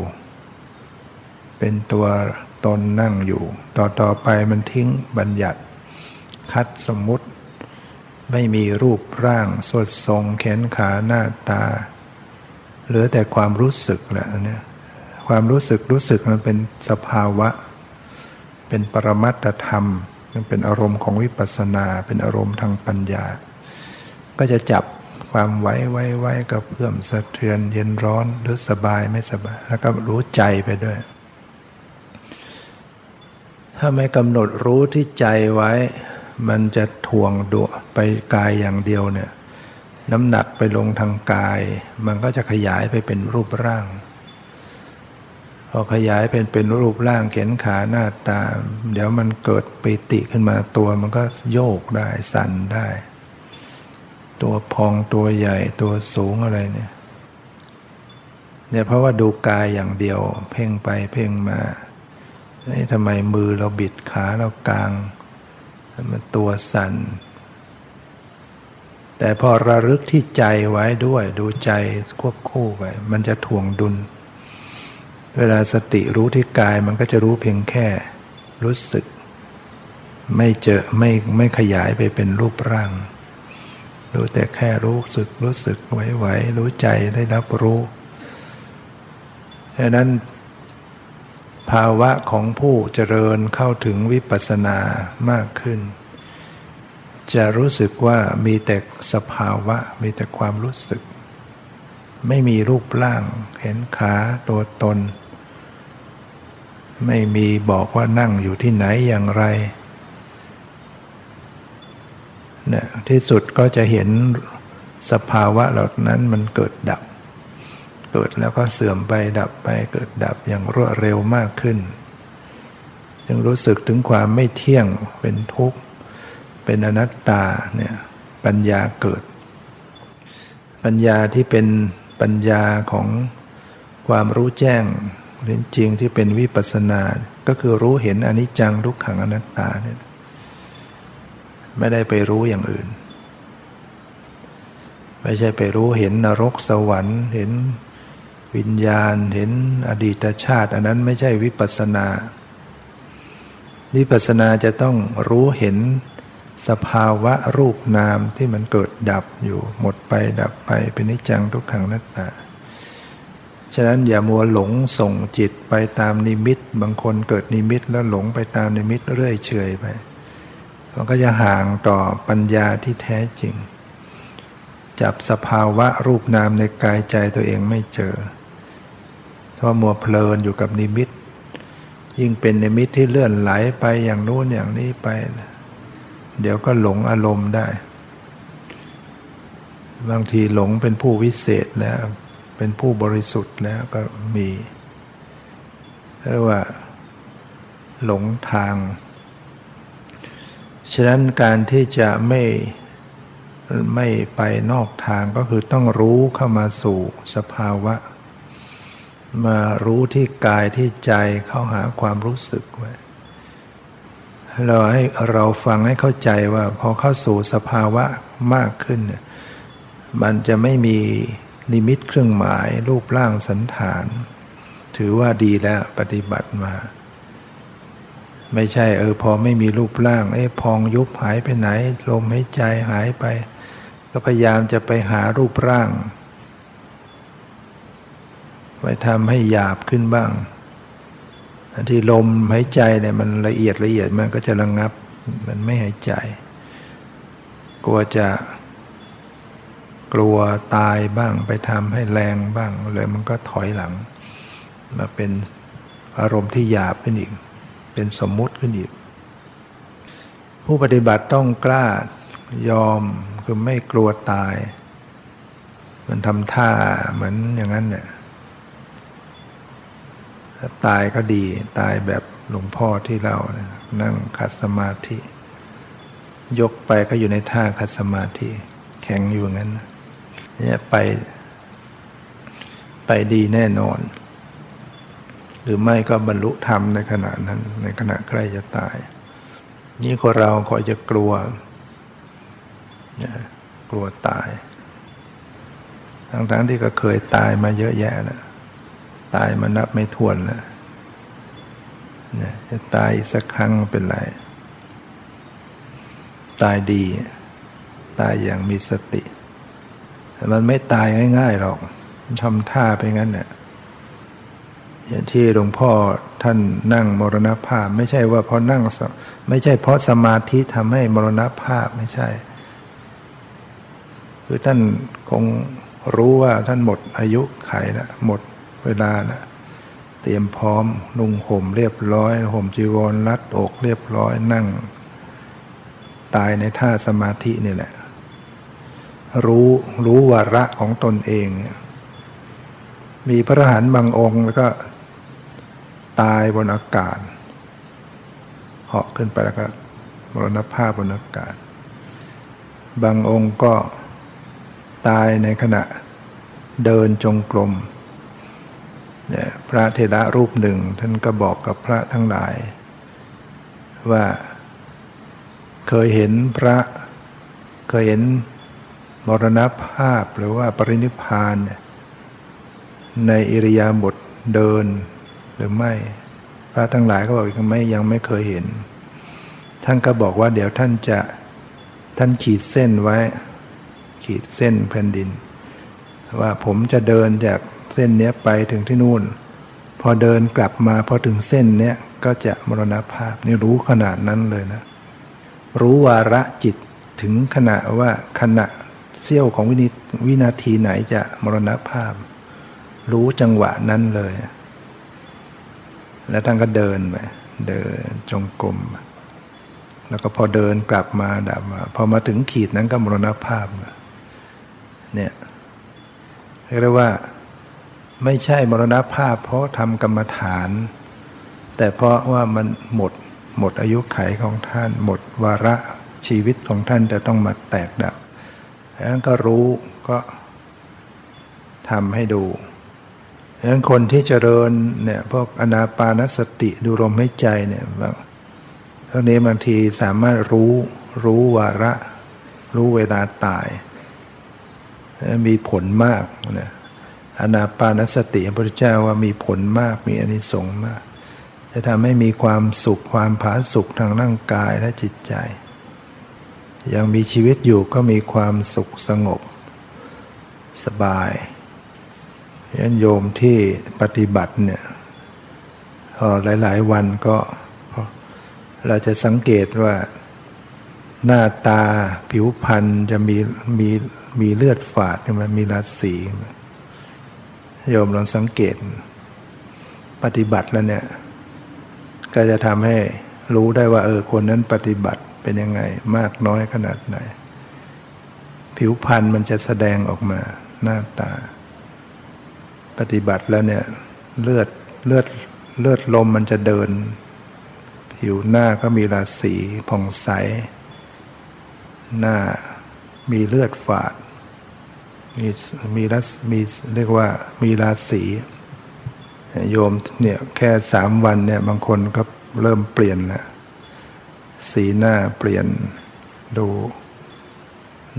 B: เป็นตัวตนนั่งอยู่ ต่อต่อไปมันทิ้งบัญญัติ คัดสมมุติ ไม่มีรูปร่างสดทรงแขนขาหน้าตา เหลือแต่ความรู้สึกแหละเนี่ยความรู้สึกรู้สึกมันเป็นสภาวะเเป็นปรมัตธรรมมันเป็นอารมณ์ของวิปัสสนา เป็นอารมณ์ทางปัญญา ก็จะจับความไว้ไว้ไว้กับเพื่อมสะเทือนเย็นร้อนหรือสบายไม่สบาย แล้วก็รู้ใจไปด้วย ถ้าไม่กำหนดรู้ที่ใจไว้ มันจะทวงดุไปกายอย่างเดียวเนี่ย น้ำหนักไปลงทางกาย มันก็จะขยายไปเป็นรูปร่าง พอขยายเป็นเป็นรูปร่างเข็นขาหน้าตา เดี๋ยวมันเกิดปิติขึ้นมาตัวมันก็โยกได้สั่นได้ ตัวพองตัวใหญ่ตัวสูงอะไรเนี่ยเนี่ยเพราะว่าดูกายอย่างเดียว เพ่งไปเพ่งมานี่ทำไมมือเราบิดขาเรากลางมันตัวสั่น แต่พอระลึกที่ใจไว้ด้วย ดูใจควบคู่ไป มันจะถ่วงดุล เวลาสติรู้ที่กายมันก็จะรู้เพียงแค่รู้สึก ไม่เจอไม่ไม่ขยายไปเป็นรูปร่าง รู้แต่แค่รู้สึกรู้สึกไหวๆรู้ใจได้รับรู้ดังนั้นภาวะของผู้เจริญเข้าถึงวิปัสสนามากขึ้น จะรู้สึกว่ามีแต่สภาวะมีแต่ความรู้สึก ไม่มีรูปร่าง เห็นขาตัวตน ไม่มีบอกว่านั่งอยู่ที่ไหนอย่างไรนี่ยที่สุดก็จะเห็นสภาวะเหล่านั้นมันเกิดดับ เกิดแล้วก็เสื่อมไปดับไปเกิดดับอย่างรวดเร็วมากขึ้น จึงรู้สึกถึงความไม่เที่ยงเป็นทุกข์ เป็นอนัตตาเนี่ยปัญญาเกิด ปัญญาที่เป็นปัญญาของความรู้แจ้ง เป็นจริงที่เป็นวิปัสสนา ก็คือรู้เห็นอนิจจังทุกขังอนัตตาเนี่ยไม่ได้ไปรู้อย่างอื่น ไม่ใช่ไปรู้เห็นนรกสวรรค์เห็นวิญญาณเห็นอดีตชาติ อันนั้นไม่ใช่วิปัสนา วิปัสนาจะต้องรู้เห็นสภาวะรูปนามที่มันเกิดดับอยู่หมดไปดับไปเป็นนิจังทุกขังนัตตา ฉะนั้นอย่ามัวหลงส่งจิตไปตามนิมิต บางคนเกิดนิมิตแล้วหลงไปตามนิมิตเรื่อยเฉยไปมันก็จะห่างต่อปัญญาที่แท้จริง จับสภาวะรูปนามในกายใจตัวเองไม่เจอถ้าะมัวเพลินอยู่กับนิมิต ยิ่งเป็นนิมิตที่เลื่อนไหลไปอย่างนู้นอย่างนี้ไป เดี๋ยวก็หลงอารมณ์ได้ บางทีหลงเป็นผู้วิเศษแล้ว เป็นผู้บริสุทธิ์แล้วก็มีเรียกว่า หลงทาง ฉะนั้นการที่จะไม่ไม่ไปนอกทางก็คือต้องรู้เข้ามาสู่สภาวะ มารู้ที่กายที่ใจเข้าหาความรู้สึกไว้เราให้เราฟังให้เข้าใจว่าพอเข้าสู่สภาวะมากขึ้นเนี่ยมันจะไม่มี นิมิตเครื่องหมายรูปร่างสันฐาน ถือว่าดีแล้วปฏิบัติมา ไม่ใช่เออพอไม่มีรูปร่างเอ้พองยุบหายไปไหน ลมหายใจหายไป ก็พยายามจะไปหารูปร่างไปทำให้หยาบขึ้นบ้างที่ลมหายใจเนี่ยมันละเอียดละเอียดมันก็จะระงงับ มันไม่หายใจ กลัวจะ กลัวตายบ้างไปทำให้แรงบ้างเลยมันก็ถอยหลัง มาเป็นอารมณ์ที่หยาบขึ้นอีก เป็นสมมุติขึ้นอีก ผู้ปฏิบัติต้องกล้ายอมคือไม่กลัวตาย มันทำท่าเหมือนอย่างนั้นเนี่ยถ้าตายก็ดีตายแบบหลวงพ่อที่เรานั่งขัดสมาธิ ยกไปก็อยู่ในท่าขัดสมาธิ แข็งอยู่งั้น เนี่ยไป ไปดีแน่นอน หรือไม่ก็บรรลุธรรมในขณะนั้น ในขณะใกล้จะตาย นี่คนเราก็จะกลัวกลัวตาย ทั้งๆที่ก็เคยตายมาเยอะแยะนะตายมานับไม่ถ้วนนะนะจะตายสักครั้งเป็นไร ตายดี ตายอย่างมีสติ มันไม่ตายง่ายๆหรอกทำท่าไปงั้นเนี่ยอย่างที่หลวงพ่อท่านนั่งมรณภาพ ไม่ใช่ว่าเพราะนั่ง ไม่ใช่เพราะสมาธิทำให้มรณภาพไม่ใช่คือท่านคงรู้ว่าท่านหมดอายุไขแล้วหมดเวลานะเตรียมพร้อมนุ่งห่มเรียบร้อยห่มจีวรรัดอกเรียบร้อยนั่ง ตายในท่าสมาธินี่แหละ รู้รู้วาระของตนเองมีพระหันบางองค์แล้วก็ตายบนอากาศเหาะขึ้นไปแล้วก็มรณภาพบนอากาศ บางองค์ก็ตายในขณะเดินจงกรมเนี่ยพระเทระรูปหนึ่ง ท่านก็บอกกับพระทั้งหลาย ว่าเคยเห็นพระเคยเห็น มรณภาพหรือว่าปรินิพานในอิริยาบถเดินหรือไม่ พระทั้งหลายก็บอกยังไม่ยังไม่เคยเห็น ท่านก็บอกว่าเดี๋ยวท่านจะท่านขีดเส้นไว้ ขีดเส้นแผ่นดิน ว่าผมจะเดินจากเส้นเนี้ยไปถึงที่นู่น พอเดินกลับมาพอถึงเส้นเนี้ยก็จะมรณภาพนี่รู้ขนาดนั้นเลยนะ รู้วาระจิตถึงขณะว่าขณะ เสี้ยวของวินวินาทีไหนจะมรณภาพ รู้จังหวะนั้นเลย แล้วท่านก็เดินไปเดินจงกรมแล้วก็พอเดินกลับมาดับมาพอมาถึงขีดนั้นก็มรณภาพเนี่ยเรียกว่าไม่ใช่มรณภาพ เพราะทำกรรมฐาน แต่เพราะว่ามันหมดหมดอายุไขของท่าน หมดวาระชีวิตของท่านจะต้องมาแตกดับ ดังนั้นก็รู้ก็ทำให้ดูดังนั้นคนที่เจริญเนี่ยพวกอนาปานสติดูลมให้ใจเนี่ยบางพวกนี้บางทีสามารถรู้รู้วาระ รู้เวลาตาย มีผลมากนะอนาปานสติพระพุทธเจ้าว่ามีผลมากมีอนิสงส์มาก จะทำให้มีความสุขความผาสุขทางร่างกายและจิตใจ ยังมีชีวิตอยู่ก็มีความสุขสงบ สบายยันโยมที่ปฏิบัติเนี่ยพอหลาย ๆ วันก็เราจะสังเกตว่าหน้าตาผิวพรรณจะมีมีมีเลือดฝาดมันมีราศีโยมลองสังเกต ปฏิบัติแล้วเนี่ย ก็จะทำให้รู้ได้ว่า เออคนนั้นปฏิบัติ เป็นยังไง มากน้อยขนาดไหน ผิวพรรณมันจะแสดงออกมา หน้าตา ปฏิบัติแล้วเนี่ย เลือดเลือดเลือดลมมันจะเดิน ผิวหน้าก็มีราศีผ่องใส หน้ามีเลือดฝาด มีมีรัศมีเรียกว่ามีราศีโยมเนี่ยแค่สามวันเนี่ยบางคนก็เริ่มเปลี่ยนแล้ว สีหน้าเปลี่ยนดู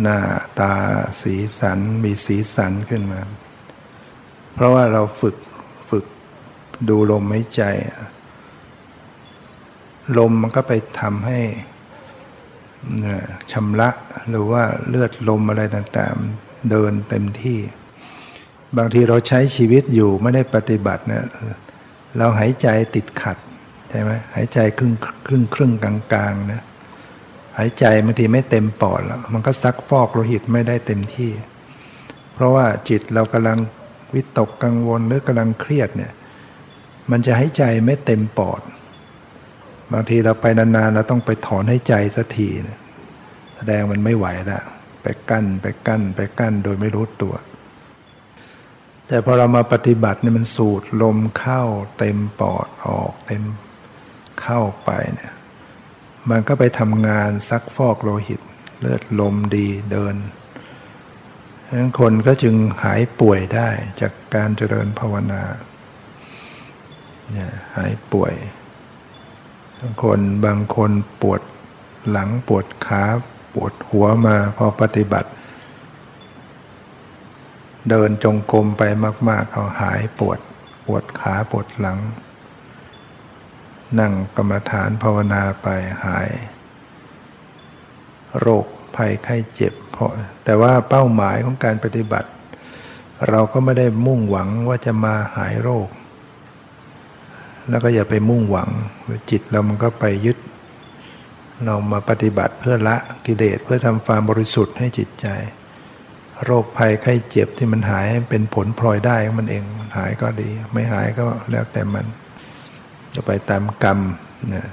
B: หน้าตาสีสันมีสีสันขึ้นมา เพราะว่าเราฝึกฝึกดูลมหายใจ ลมมันก็ไปทำให้ชำระหรือว่าเลือดลมอะไรต่างๆ เดินเต็มที่ บางทีเราใช้ชีวิตอยู่ไม่ได้ปฏิบัติเนะเราหายใจติดขัด ใช่ไหมหายใจครึ่งครึ่งครึ่งกลางๆนะหายใจบางทีไม่เต็มปอดแล้วมันก็ซักฟอกโลหิตไม่ได้เต็มที่ เพราะว่าจิตเรากำลังวิตกกังวลหรือกำลังเครียดเนี่ยมันจะหายใจไม่เต็มปอด บางทีเราไปนานๆเราต้องไปถอนหายใจสักทีนะแสดงมันไม่ไหวแล้วไปกั้นไปกั้นไปกั้นโดยไม่รู้ตัว แต่พอเรามาปฏิบัติเนี่ยมันสูดลมเข้าเต็มปอดออกเต็ม เข้าไปเนี่ยมันก็ไปทำงานซักฟอกโลหิต เลือดลมดีเดินดังนั้นคนก็จึงหายป่วยได้จากการเจริญภาวนาเนี่ยหายป่วยบางคนบางคนปวดหลังปวดขาปวดหัวมาพอปฏิบัติ เดินจงกรมไปมาก ๆ เขาหายปวด ปวดขาปวดหลัง นั่งกรรมฐานภาวนาไปหาย โรคภัยไข้เจ็บเพราะแต่ว่าเป้าหมายของการปฏิบัติ เราก็ไม่ได้มุ่งหวังว่าจะมาหายโรค แล้วก็อย่าไปมุ่งหวังจิตเรามันก็ไปยึด เรามาปฏิบัติเพื่อละกิเลสเพื่อทำความบริสุทธิ์ให้จิตใจ โรคภัยไข้เจ็บที่มันหายเป็นผลพลอยได้ของมันเองหายก็ดี ไม่หายก็แล้วแต่มัน จะไปตามกรรมนะ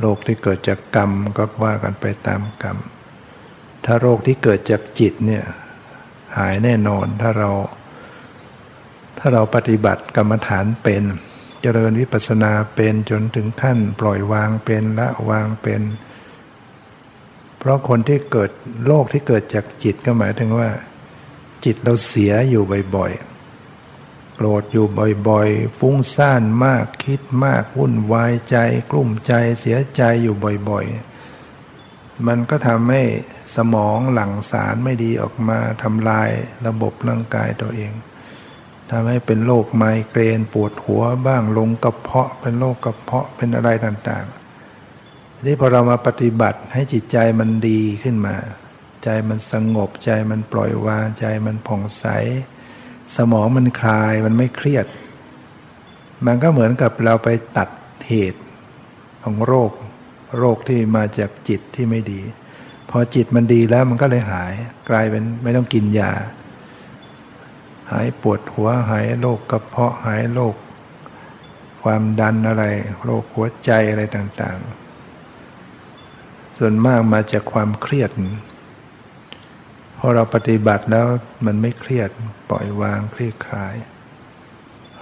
B: โรคที่เกิดจากกรรมก็ว่ากันไปตามกรรม ถ้าโรคที่เกิดจากจิตเนี่ยหายแน่นอนถ้าเรา ถ้าเราปฏิบัติกรรมฐานเป็นเจริญวิปัสสนาเป็นจนถึงขั้นปล่อยวางเป็นละวางเป็น เพราะคนที่เกิดโรคที่เกิดจากจิตก็หมายถึงว่า จิตเราเสียอยู่บ่อยๆ โกรธอยู่บ่อยๆ ฟุ้งซ่านมากคิดมากวุ่นวายใจ กลุ้มใจเสียใจอยู่บ่อยๆ มันก็ทำให้สมองหลั่งสารไม่ดีออกมาทำลายระบบร่างกายตัวเองทำให้เป็นโรคไมเกรนปวดหัวบ้างลงกระเพาะเป็นโรคกระเพาะเป็นอะไรต่างๆนี่พอเรามาปฏิบัติให้จิตใจมันดีขึ้นมา ใจมันสงบใจมันปล่อยวางใจมันผ่องใส สมองมันคลายมันไม่เครียด มันก็เหมือนกับเราไปตัดเหตุของโรค โรคที่มาจากจิตที่ไม่ดี พอจิตมันดีแล้วมันก็เลยหาย กลายเป็นไม่ต้องกินยา หายปวดหัวหายโรคกระเพาะหายโรคความดันอะไรโรคหัวใจอะไรต่าง ๆ ส่วนมากมาจากความเครียด พอเราปฏิบัติแล้วมันไม่เครียดปล่อยวางคลี่คลาย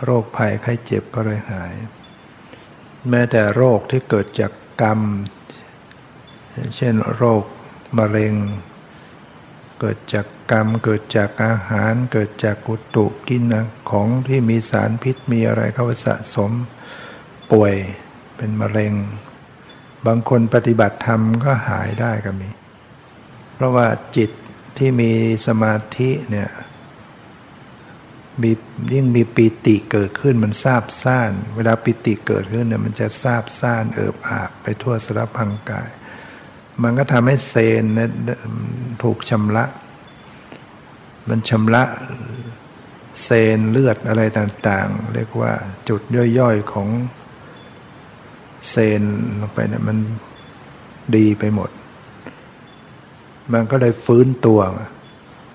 B: โรคภัยไข้เจ็บก็เลยหาย แม้แต่โรคที่เกิดจากกรรม เช่นโรคมะเร็ง เกิดจากกรรม เกิดจากอาหาร เกิดจากกุตุกินนะของที่มีสารพิษมีอะไรเข้าไปสะสมป่วยเป็นมะเร็ง บางคนปฏิบัติธรรมก็หายได้ก็มี เพราะว่าจิต ที่มีสมาธิเนี่ยมียิ่งมีปิติเกิดขึ้นมันซาบซ่าน เวลาปิติเกิดขึ้นเนี่ยมันจะซาบซ่านเอิบอาบไปทั่วสารพังกาย มันก็ทำให้เซนเนี่ยถูกชำระ มันชำระเซนเลือดอะไรต่างๆ เรียกว่าจุดย่อยๆของเซนลงไปเนี่ยมันดีไปหมด มันก็เลยฟื้นตัว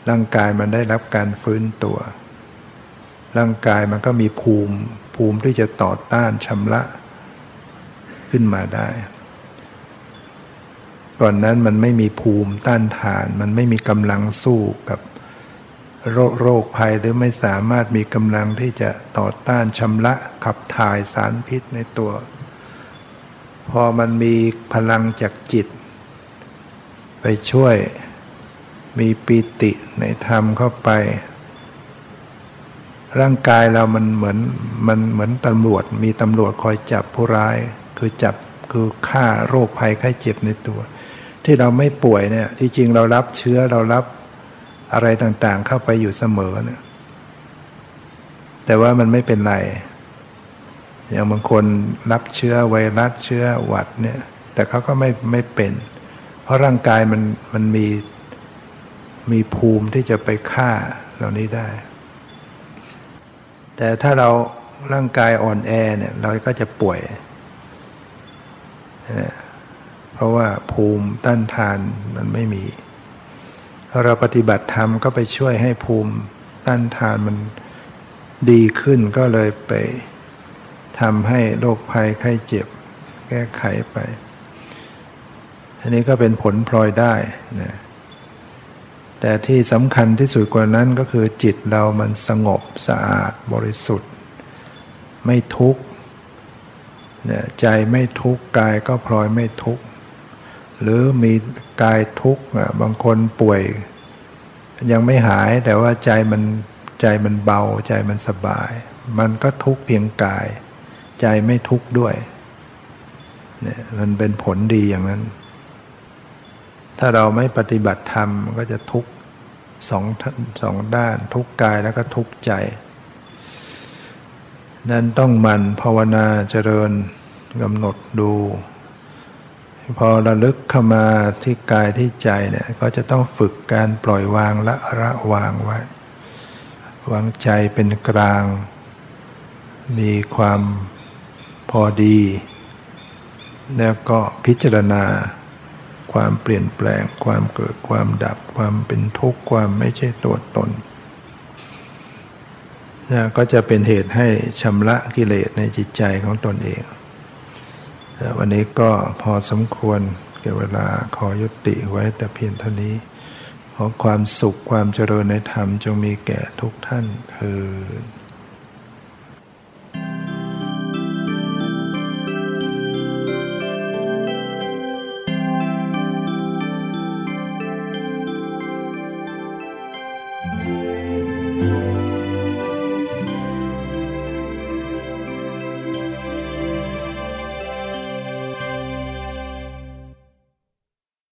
B: ร่างกายมันได้รับการฟื้นตัว ร่างกายมันก็มีภูมิภูมิที่จะต่อต้านชำระขึ้นมาได้ ก่อนนั้นมันไม่มีภูมิต้านทาน มันไม่มีกำลังสู้กับโรคโรคภัยหรือไม่สามารถมีกำลังที่จะต่อต้านชำระขับถ่ายสารพิษในตัว พอมันมีพลังจากจิต ไปช่วยมีปิติในธรรมเข้าไป ร่างกายเรามันเหมือนมันเหมือนตำรวจ มีตำรวจคอยจับผู้ร้าย คือจับคือฆ่าโรคภัยไข้เจ็บในตัว ที่เราไม่ป่วยเนี่ย ที่จริงเรารับเชื้อเรารับอะไรต่างๆ เข้าไปอยู่เสมอเนี่ยแต่ว่ามันไม่เป็นไร อย่างบางคนรับเชื้อไวรัสเชื้อหวัดเนี่ย แต่เขาก็ไม่ไม่เป็นเเพราะร่างกายมันมันมีมีภูมิที่จะไปฆ่าเหล่านี้ได้ แต่ถ้าเราร่างกายอ่อนแอเนี่ยเราก็จะป่วย เพราะว่าภูมิต้านทานมันไม่มี เราปฏิบัติธรรมก็ไปช่วยให้ภูมิต้านทานมันดีขึ้นก็เลยไปทำให้โรคภัยไข้เจ็บ แก้ไขไป อันนี้ก็เป็นผลพลอยได้นะแต่ที่สำคัญที่สุดกว่านั้นก็คือจิตเรามันสงบสะอาดบริสุทธิ์ ไม่ทุกข์เนี่ยใจไม่ทุกข์กายก็พลอยไม่ทุกข์หรือมีกายทุกข์บางคนป่วย ยังไม่หายแต่ว่าใจมันใจมันเบาใจมันสบาย มันก็ทุกข์เพียงกาย ใจไม่ทุกข์ด้วยเนี่ยมันเป็นผลดีอย่างนั้น ถ้าเราไม่ปฏิบัติธรรมมันก็จะทุกข์สองสองด้านทุกกายแล้วก็ทุกใจ นั้นต้องมันภาวนาเจริญกำหนดดู พอระลึกเข้ามาที่กายที่ใจเนี่ยก็จะต้องฝึกการปล่อยวางละระวางไว้ วางใจเป็นกลาง มีความพอดี แล้วก็พิจารณา ความเปลี่ยนแปลง ความเกิดความดับ ความเป็นทุกข์ความไม่ใช่ตัวตนนะก็จะเป็นเหตุให้ชำระกิเลสในจิตใจของตนเองนะวันนี้ก็พอสมควรเกี่ยวเวลาขอยุติไว้แต่เพียงเท่านี้ ขอความสุขความเจริญในธรรมจงมีแก่ทุกท่านเธอ